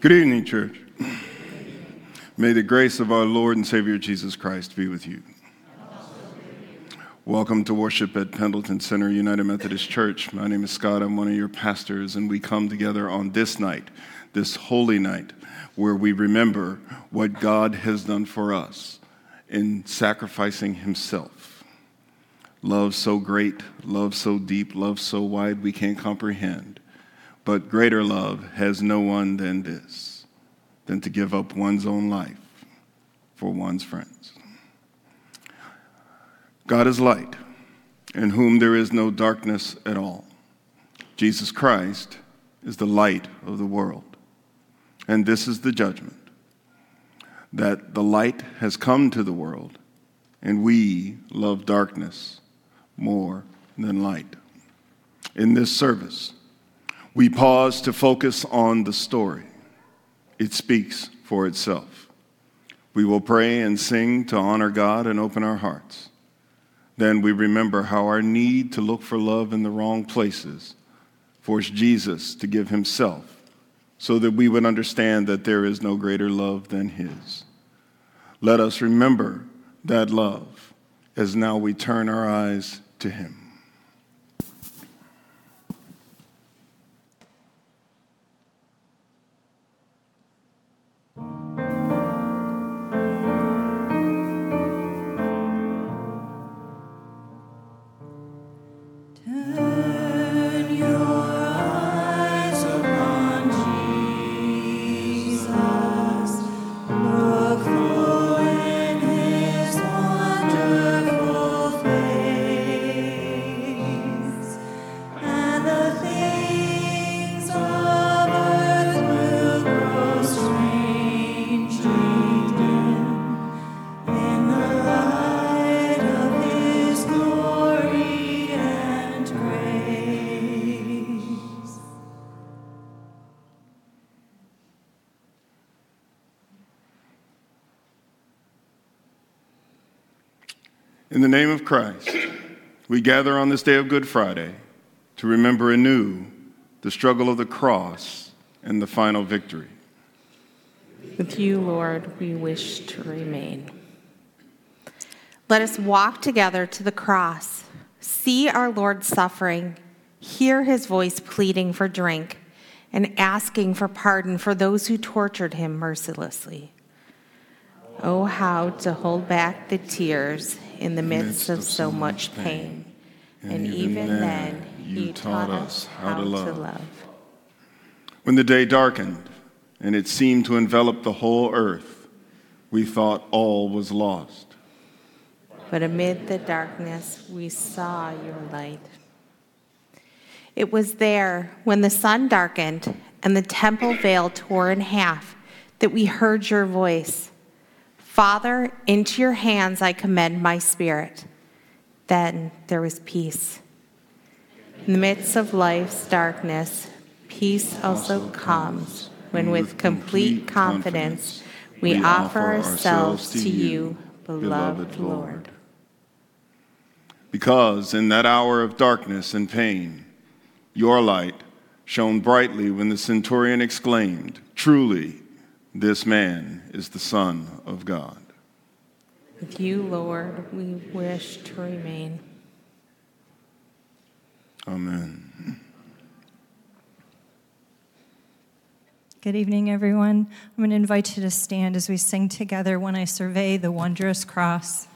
Good evening, church. May the grace of our Lord and Savior Jesus Christ be with you. Welcome to worship at Pendleton Center United Methodist Church. My name is Scott. I'm one of your pastors, and we come together on this night, this holy night, where we remember what God has done for us in sacrificing Himself. Love so great, love so deep, love so wide we can't comprehend but greater love has no one than this, than to give up one's own life for one's friends. God is light, in whom there is no darkness at all. Jesus Christ is the light of the world. And this is the judgment that the light has come to the world, and we love darkness more than light. In this service, we pause to focus on the story. It speaks for itself. We will pray and sing to honor God and open our hearts. Then we remember how our need to look for love in the wrong places forced Jesus to give himself so that we would understand that there is no greater love than his. Let us remember that love as now we turn our eyes to him. Christ, we gather on this day of Good Friday to remember anew the struggle of the cross and the final victory. With you, Lord, we wish to remain. Let us walk together to the cross, see our Lord suffering, hear his voice pleading for drink, and asking for pardon for those who tortured him mercilessly. Oh, how to hold back the tears in the midst of so much pain. And even then, you taught us how to love. When the day darkened and it seemed to envelop the whole earth, we thought all was lost. But amid the darkness, we saw your light. It was there when the sun darkened and the temple veil tore in half that we heard your voice Father, into your hands I commend my spirit. Then there was peace. In the midst of life's darkness, peace also comes when, with complete confidence, we offer ourselves to you, beloved Lord. Because in that hour of darkness and pain, your light shone brightly when the centurion exclaimed, Truly, this man is the Son of God. With you, Lord, we wish to remain. Amen. Good evening, everyone. I'm going to invite you to stand as we sing together when I survey the wondrous cross.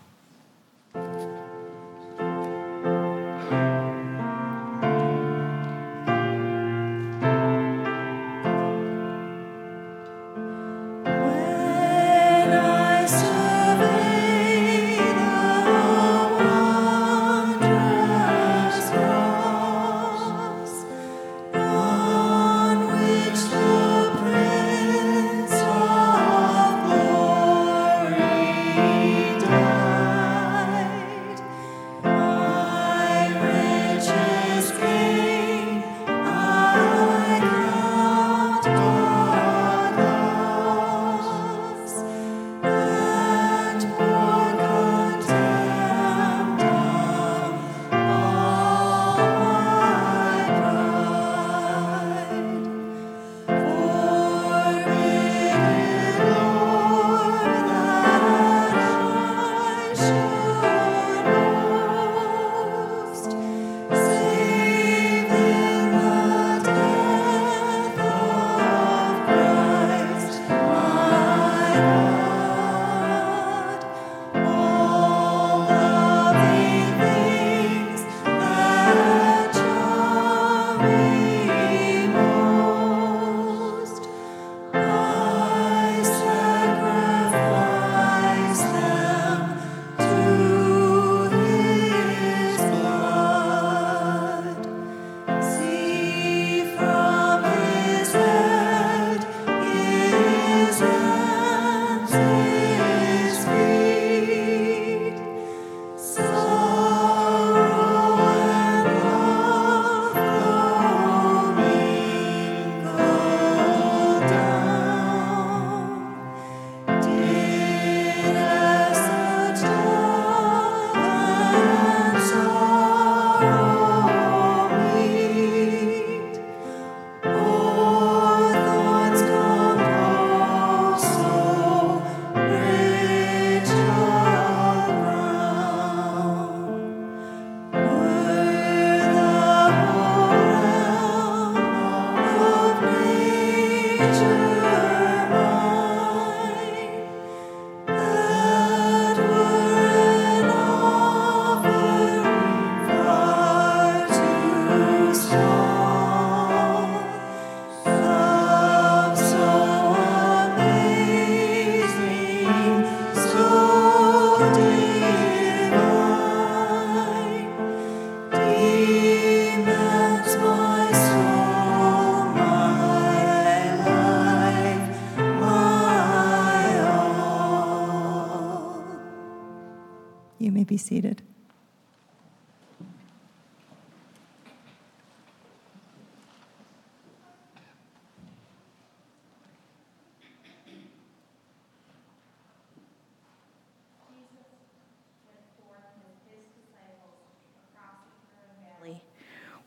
Be seated.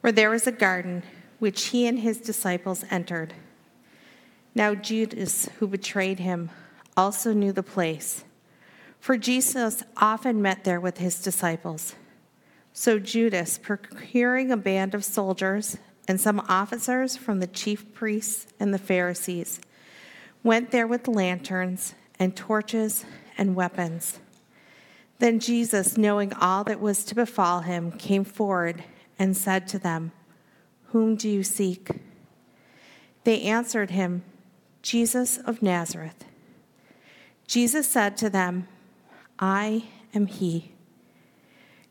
where there was a garden which he and his disciples entered. Now Judas, who betrayed him, also knew the place, for Jesus often met there with his disciples. So Judas, procuring a band of soldiers and some officers from the chief priests and the Pharisees, went there with lanterns and torches and weapons. Then Jesus, knowing all that was to befall him, came forward and said to them, Whom do you seek? They answered him, Jesus of Nazareth. Jesus said to them, I am he.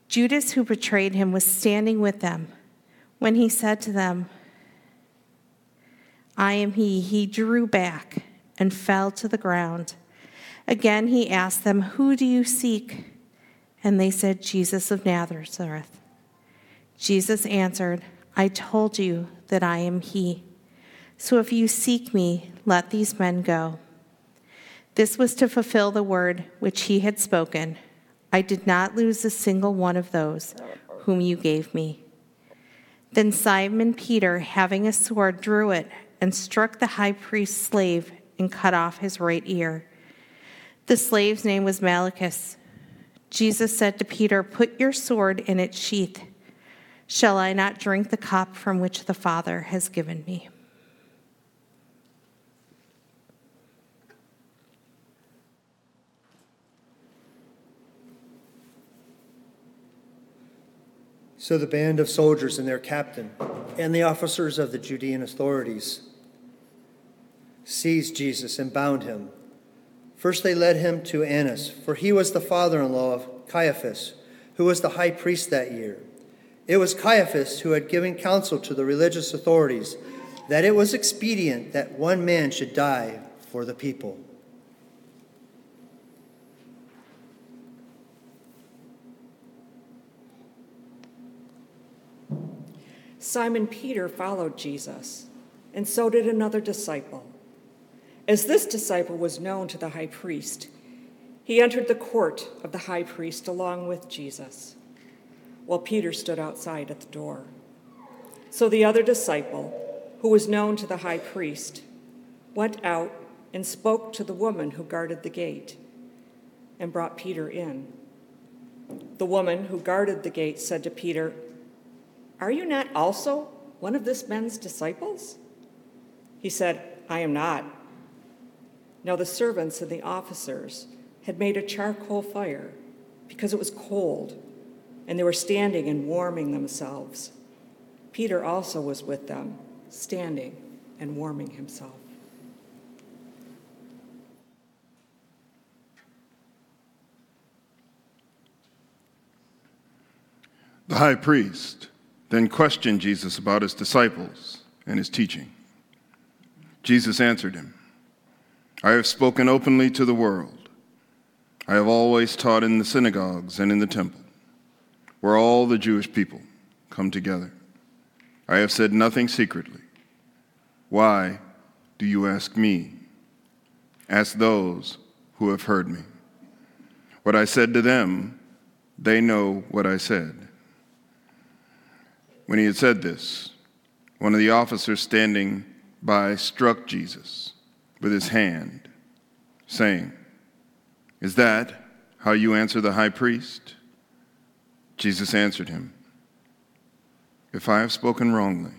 Judas, who betrayed him, was standing with them. When he said to them, I am he, he drew back and fell to the ground. Again he asked them, Who do you seek? And they said, Jesus of Nazareth. Jesus answered, I told you that I am he. So if you seek me, let these men go. This was to fulfill the word which he had spoken I did not lose a single one of those whom you gave me. Then Simon Peter, having a sword, drew it and struck the high priest's slave and cut off his right ear. The slave's name was Malchus. Jesus said to Peter, Put your sword in its sheath. Shall I not drink the cup from which the Father has given me? So the band of soldiers and their captain and the officers of the Judean authorities seized Jesus and bound him. First, they led him to Annas, for he was the father in law of Caiaphas, who was the high priest that year. It was Caiaphas who had given counsel to the religious authorities that it was expedient that one man should die for the people. Simon Peter followed Jesus, and so did another disciple. As this disciple was known to the high priest, he entered the court of the high priest along with Jesus while Peter stood outside at the door. So the other disciple, who was known to the high priest, went out and spoke to the woman who guarded the gate and brought Peter in. The woman who guarded the gate said to Peter, Are you not also one of this man's disciples? He said, I am not. Now the servants and the officers had made a charcoal fire because it was cold and they were standing and warming themselves. Peter also was with them, standing and warming himself. The high priest then questioned Jesus about his disciples and his teaching. Jesus answered him I have spoken openly to the world. I have always taught in the synagogues and in the temple where all the Jewish people come together. I have said nothing secretly. Why do you ask me? Ask those who have heard me. What I said to them, they know what I said. When he had said this, one of the officers standing by struck Jesus with his hand, saying, Is that how you answer the high priest? Jesus answered him, If I have spoken wrongly,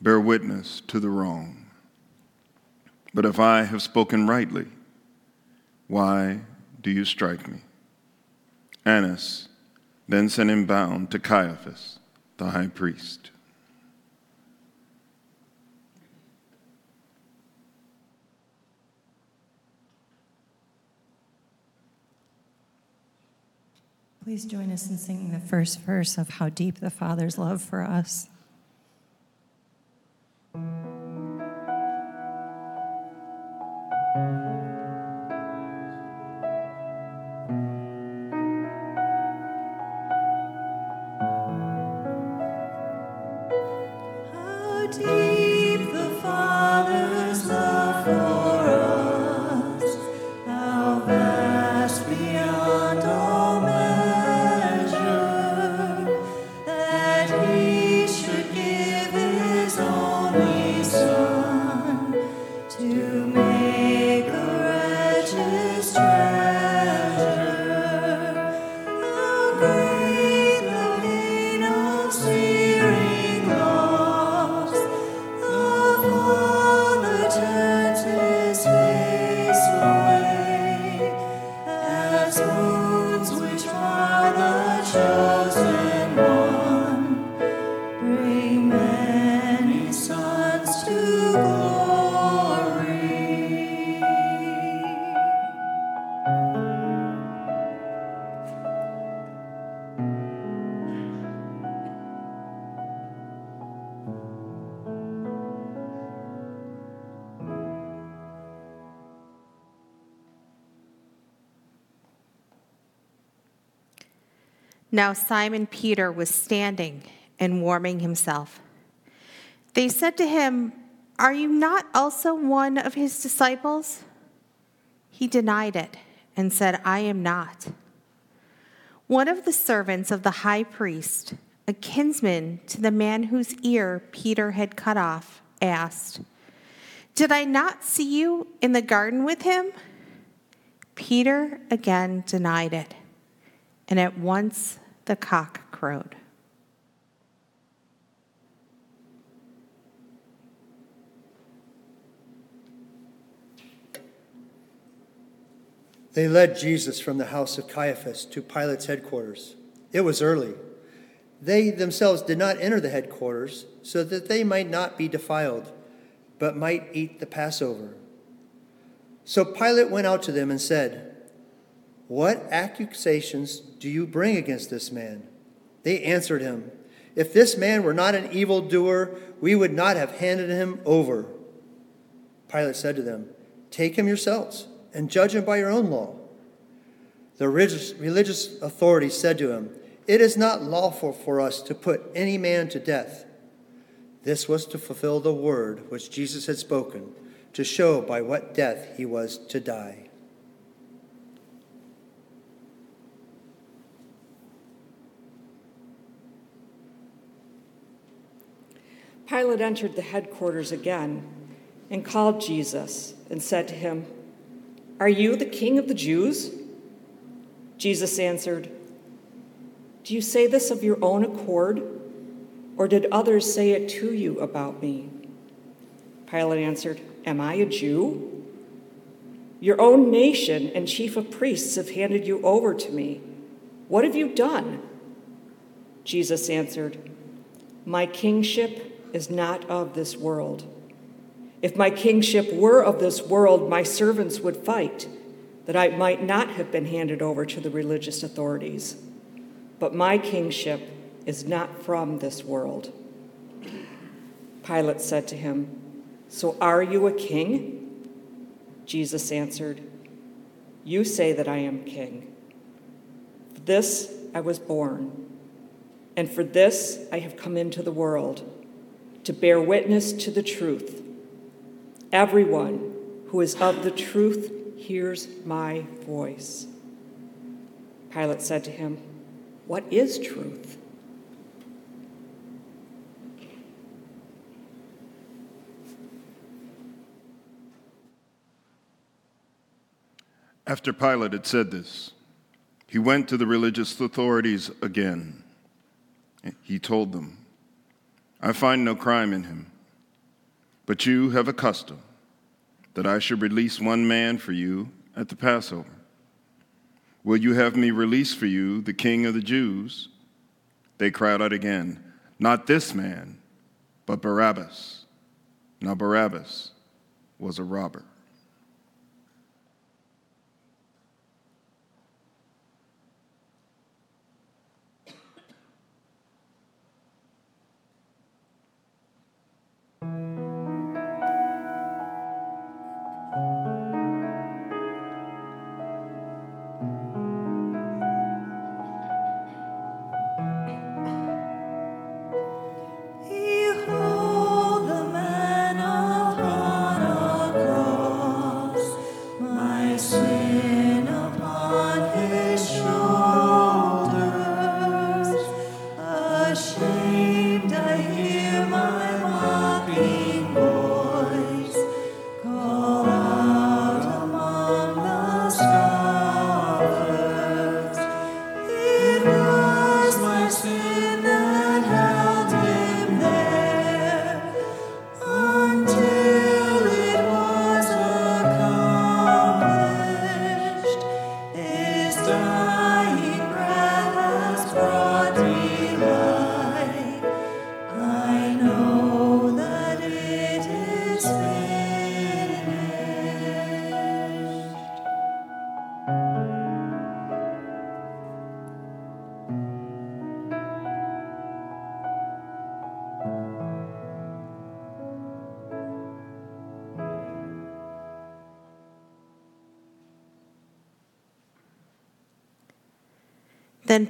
bear witness to the wrong. But if I have spoken rightly, why do you strike me? Annas then sent him bound to Caiaphas, the high priest. Please join us in singing the first verse of How Deep the Father's Love for Us. Now Simon Peter was standing and warming himself. They said to him, Are you not also one of his disciples? He denied it and said, I am not. One of the servants of the high priest, a kinsman to the man whose ear Peter had cut off, asked, Did I not see you in the garden with him? Peter again denied it, and at once the cock crowed. They led Jesus from the house of Caiaphas to Pilate's headquarters. It was early. They themselves did not enter the headquarters so that they might not be defiled, but might eat the Passover. So Pilate went out to them and said, What accusations do you bring against this man? They answered him, If this man were not an evildoer, we would not have handed him over. Pilate said to them, Take him yourselves and judge him by your own law. The religious authorities said to him, It is not lawful for us to put any man to death. This was to fulfill the word which Jesus had spoken, to show by what death he was to die. Pilate entered the headquarters again and called Jesus and said to him, Are you the king of the Jews? Jesus answered, Do you say this of your own accord, or did others say it to you about me? Pilate answered, Am I a Jew? Your own nation and chief of priests have handed you over to me. What have you done? Jesus answered, My kingship is not of this world. If my kingship were of this world, my servants would fight, that I might not have been handed over to the religious authorities. But my kingship is not from this world. Pilate said to him, So are you a king? Jesus answered, You say that I am king. For this I was born, and for this I have come into the world to bear witness to the truth. Everyone who is of the truth hears my voice. Pilate said to him, What is truth? After Pilate had said this, he went to the religious authorities again. He told them, I find no crime in him. But you have a custom that I should release one man for you at the Passover. Will you have me release for you the king of the Jews? They cried out again, Not this man, but Barabbas. Now, Barabbas was a robber. Amen.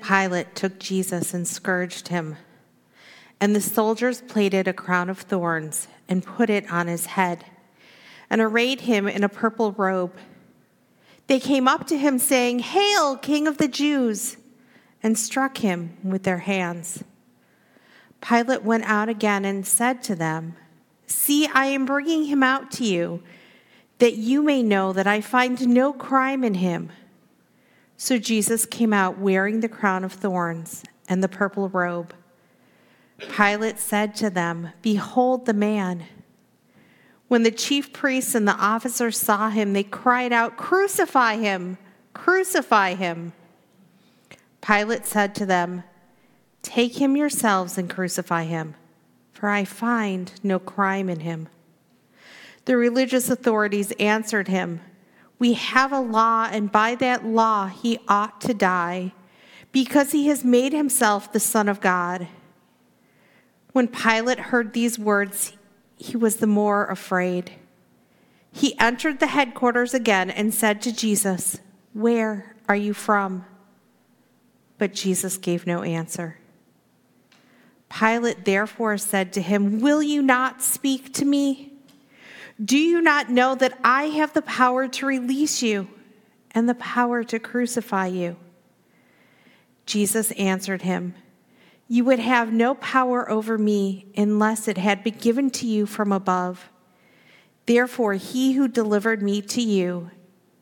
Pilate took Jesus and scourged him. And the soldiers plaited a crown of thorns and put it on his head, and arrayed him in a purple robe. They came up to him, saying, Hail, King of the Jews! and struck him with their hands. Pilate went out again and said to them, See, I am bringing him out to you, that you may know that I find no crime in him. So Jesus came out wearing the crown of thorns and the purple robe. Pilate said to them, Behold the man. When the chief priests and the officers saw him, they cried out, Crucify him! Crucify him! Pilate said to them, Take him yourselves and crucify him, for I find no crime in him. The religious authorities answered him, We have a law, and by that law he ought to die, because he has made himself the Son of God. When Pilate heard these words, he was the more afraid. He entered the headquarters again and said to Jesus, Where are you from? But Jesus gave no answer. Pilate therefore said to him, Will you not speak to me? Do you not know that I have the power to release you and the power to crucify you? Jesus answered him, You would have no power over me unless it had been given to you from above. Therefore, he who delivered me to you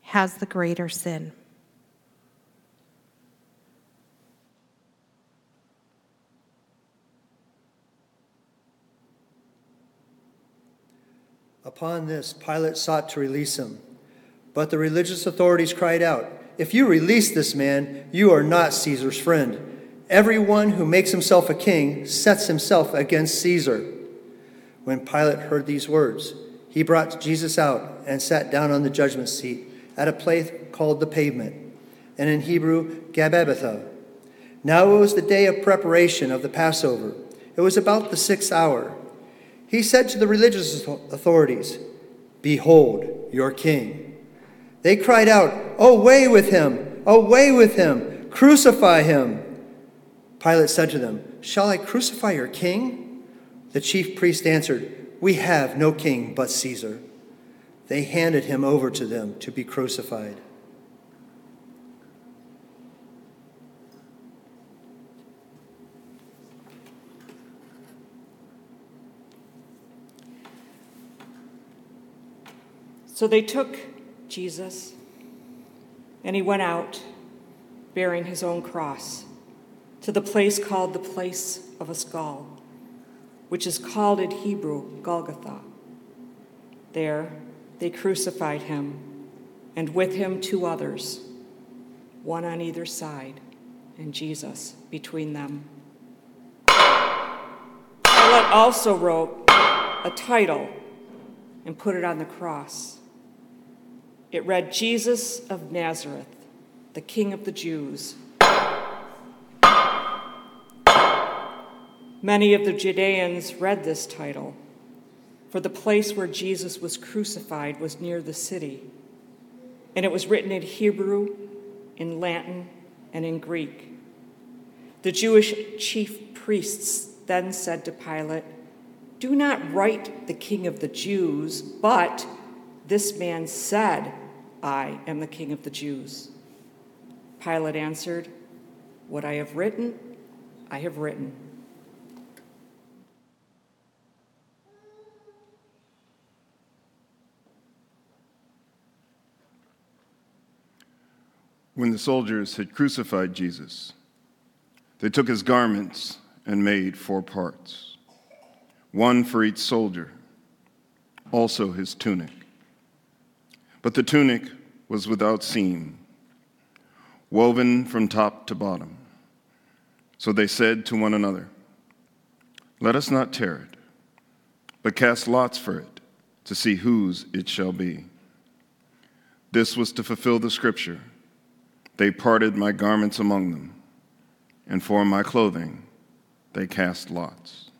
has the greater sin. Upon this, Pilate sought to release him. But the religious authorities cried out, If you release this man, you are not Caesar's friend. Everyone who makes himself a king sets himself against Caesar. When Pilate heard these words, he brought Jesus out and sat down on the judgment seat at a place called the pavement, and in Hebrew, Gabbatha. Now it was the day of preparation of the Passover. It was about the sixth hour. He said to the religious authorities, Behold your king. They cried out, Away with him! Away with him! Crucify him! Pilate said to them, Shall I crucify your king? The chief priest answered, We have no king but Caesar. They handed him over to them to be crucified. So they took Jesus, and he went out bearing his own cross to the place called the place of a skull, which is called in Hebrew Golgotha. There they crucified him, and with him two others, one on either side, and Jesus between them. Pilate also wrote a title and put it on the cross it read, Jesus of Nazareth, the King of the Jews. Many of the Judeans read this title, for the place where Jesus was crucified was near the city, and it was written in Hebrew, in Latin, and in Greek. The Jewish chief priests then said to Pilate, Do not write the King of the Jews, but this man said, I am the King of the Jews. Pilate answered, What I have written, I have written. When the soldiers had crucified Jesus, they took his garments and made four parts, one for each soldier, also his tunic. But the tunic was without seam, woven from top to bottom. So they said to one another, Let us not tear it, but cast lots for it to see whose it shall be. This was to fulfill the scripture They parted my garments among them, and for my clothing they cast lots.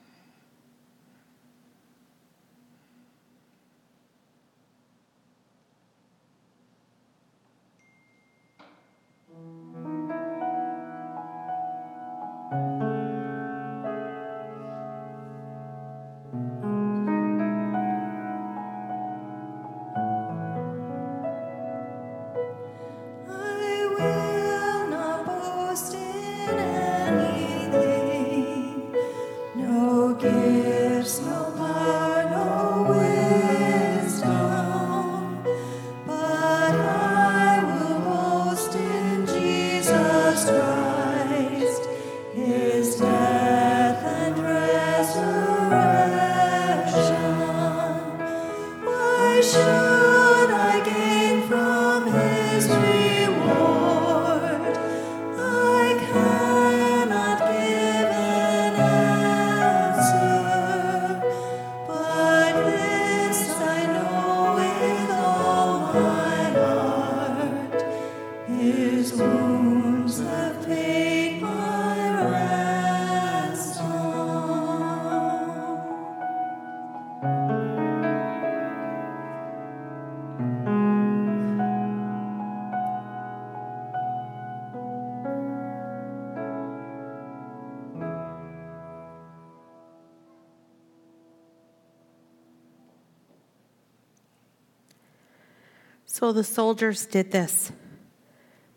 So the soldiers did this.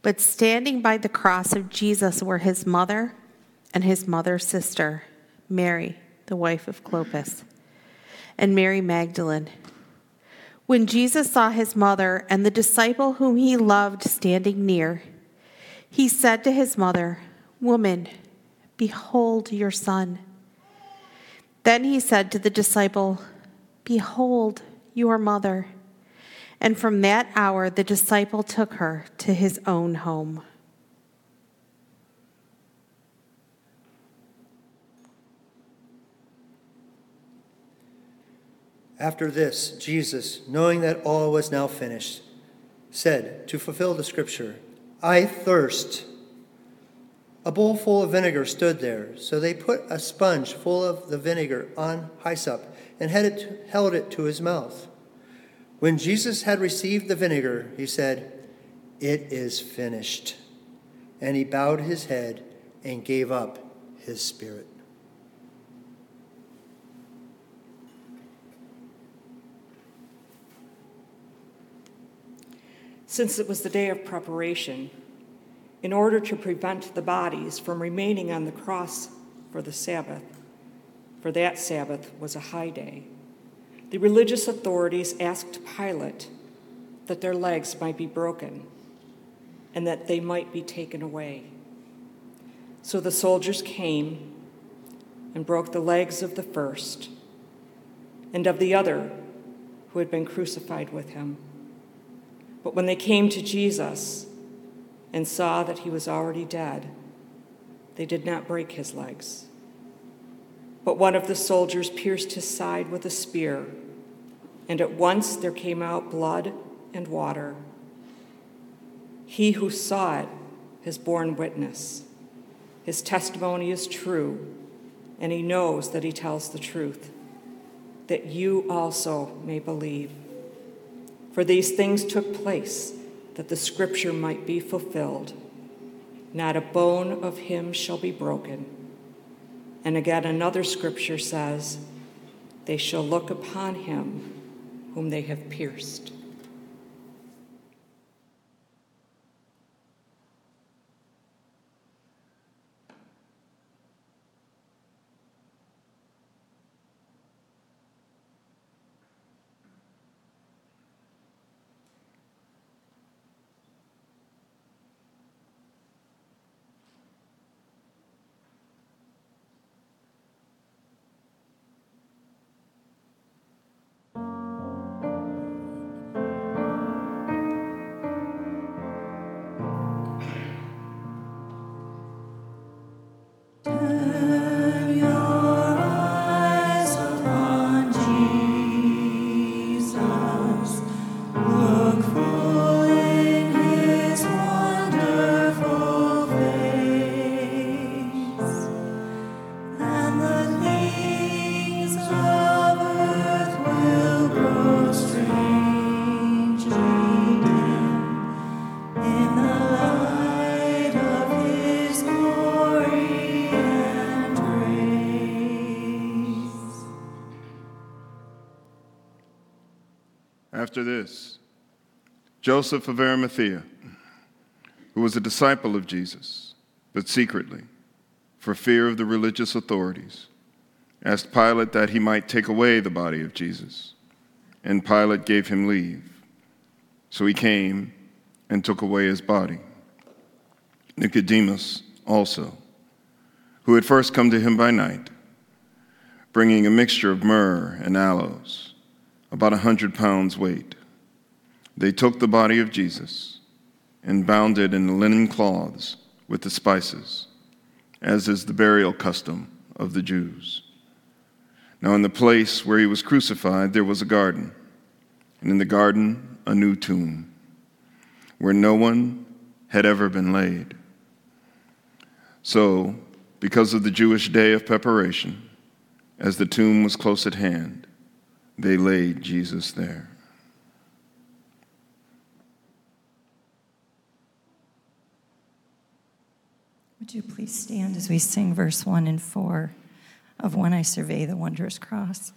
But standing by the cross of Jesus were his mother and his mother's sister, Mary, the wife of Clopas, and Mary Magdalene. When Jesus saw his mother and the disciple whom he loved standing near, he said to his mother, Woman, behold your son. Then he said to the disciple, Behold your mother. And from that hour, the disciple took her to his own home. After this, Jesus, knowing that all was now finished, said, to fulfill the scripture, I thirst. A bowl full of vinegar stood there, so they put a sponge full of the vinegar on hyssop and held it to his mouth. When Jesus had received the vinegar, he said, It is finished. And he bowed his head and gave up his spirit. Since it was the day of preparation, in order to prevent the bodies from remaining on the cross for the Sabbath, for that Sabbath was a high day the religious authorities asked Pilate that their legs might be broken and that they might be taken away. So the soldiers came and broke the legs of the first and of the other who had been crucified with him. But when they came to Jesus and saw that he was already dead, they did not break his legs. But one of the soldiers pierced his side with a spear and at once there came out blood and water. He who saw it has borne witness. His testimony is true, and he knows that he tells the truth, that you also may believe. For these things took place that the scripture might be fulfilled. Not a bone of him shall be broken. And again, another scripture says, They shall look upon him whom they have pierced. Joseph of Arimathea, who was a disciple of Jesus, but secretly, for fear of the religious authorities, asked Pilate that he might take away the body of Jesus. And Pilate gave him leave. So he came and took away his body. Nicodemus also, who had first come to him by night, bringing a mixture of myrrh and aloes about a hundred pounds weight, They took the body of Jesus and bound it in linen cloths with the spices, as is the burial custom of the Jews. Now, in the place where he was crucified, there was a garden, and in the garden, a new tomb, where no one had ever been laid. So, because of the Jewish day of preparation, as the tomb was close at hand, they laid Jesus there. Would you please stand as we sing verse 1 and 4 of When I Survey the Wondrous Cross?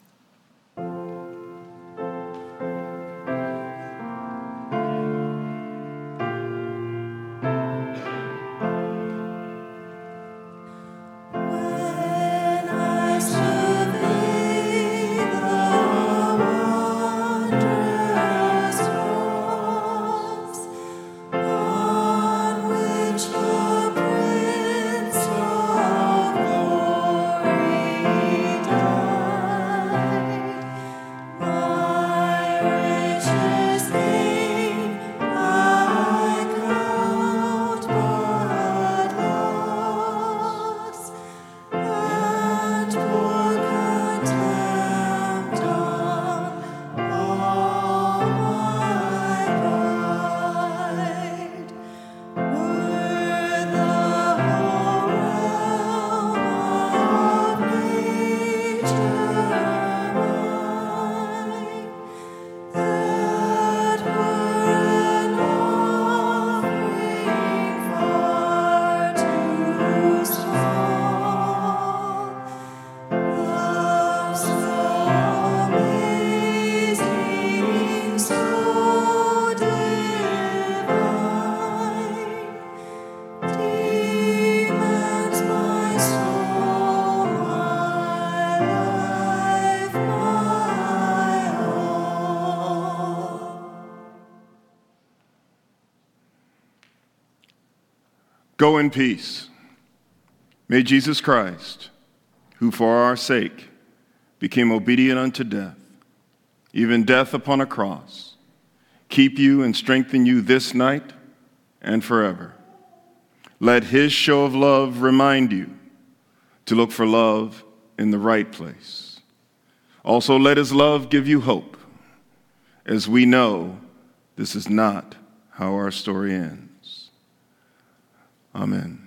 Go in peace. May Jesus Christ, who for our sake became obedient unto death, even death upon a cross, keep you and strengthen you this night and forever. Let his show of love remind you to look for love in the right place. Also, let his love give you hope, as we know this is not how our story ends. Amen.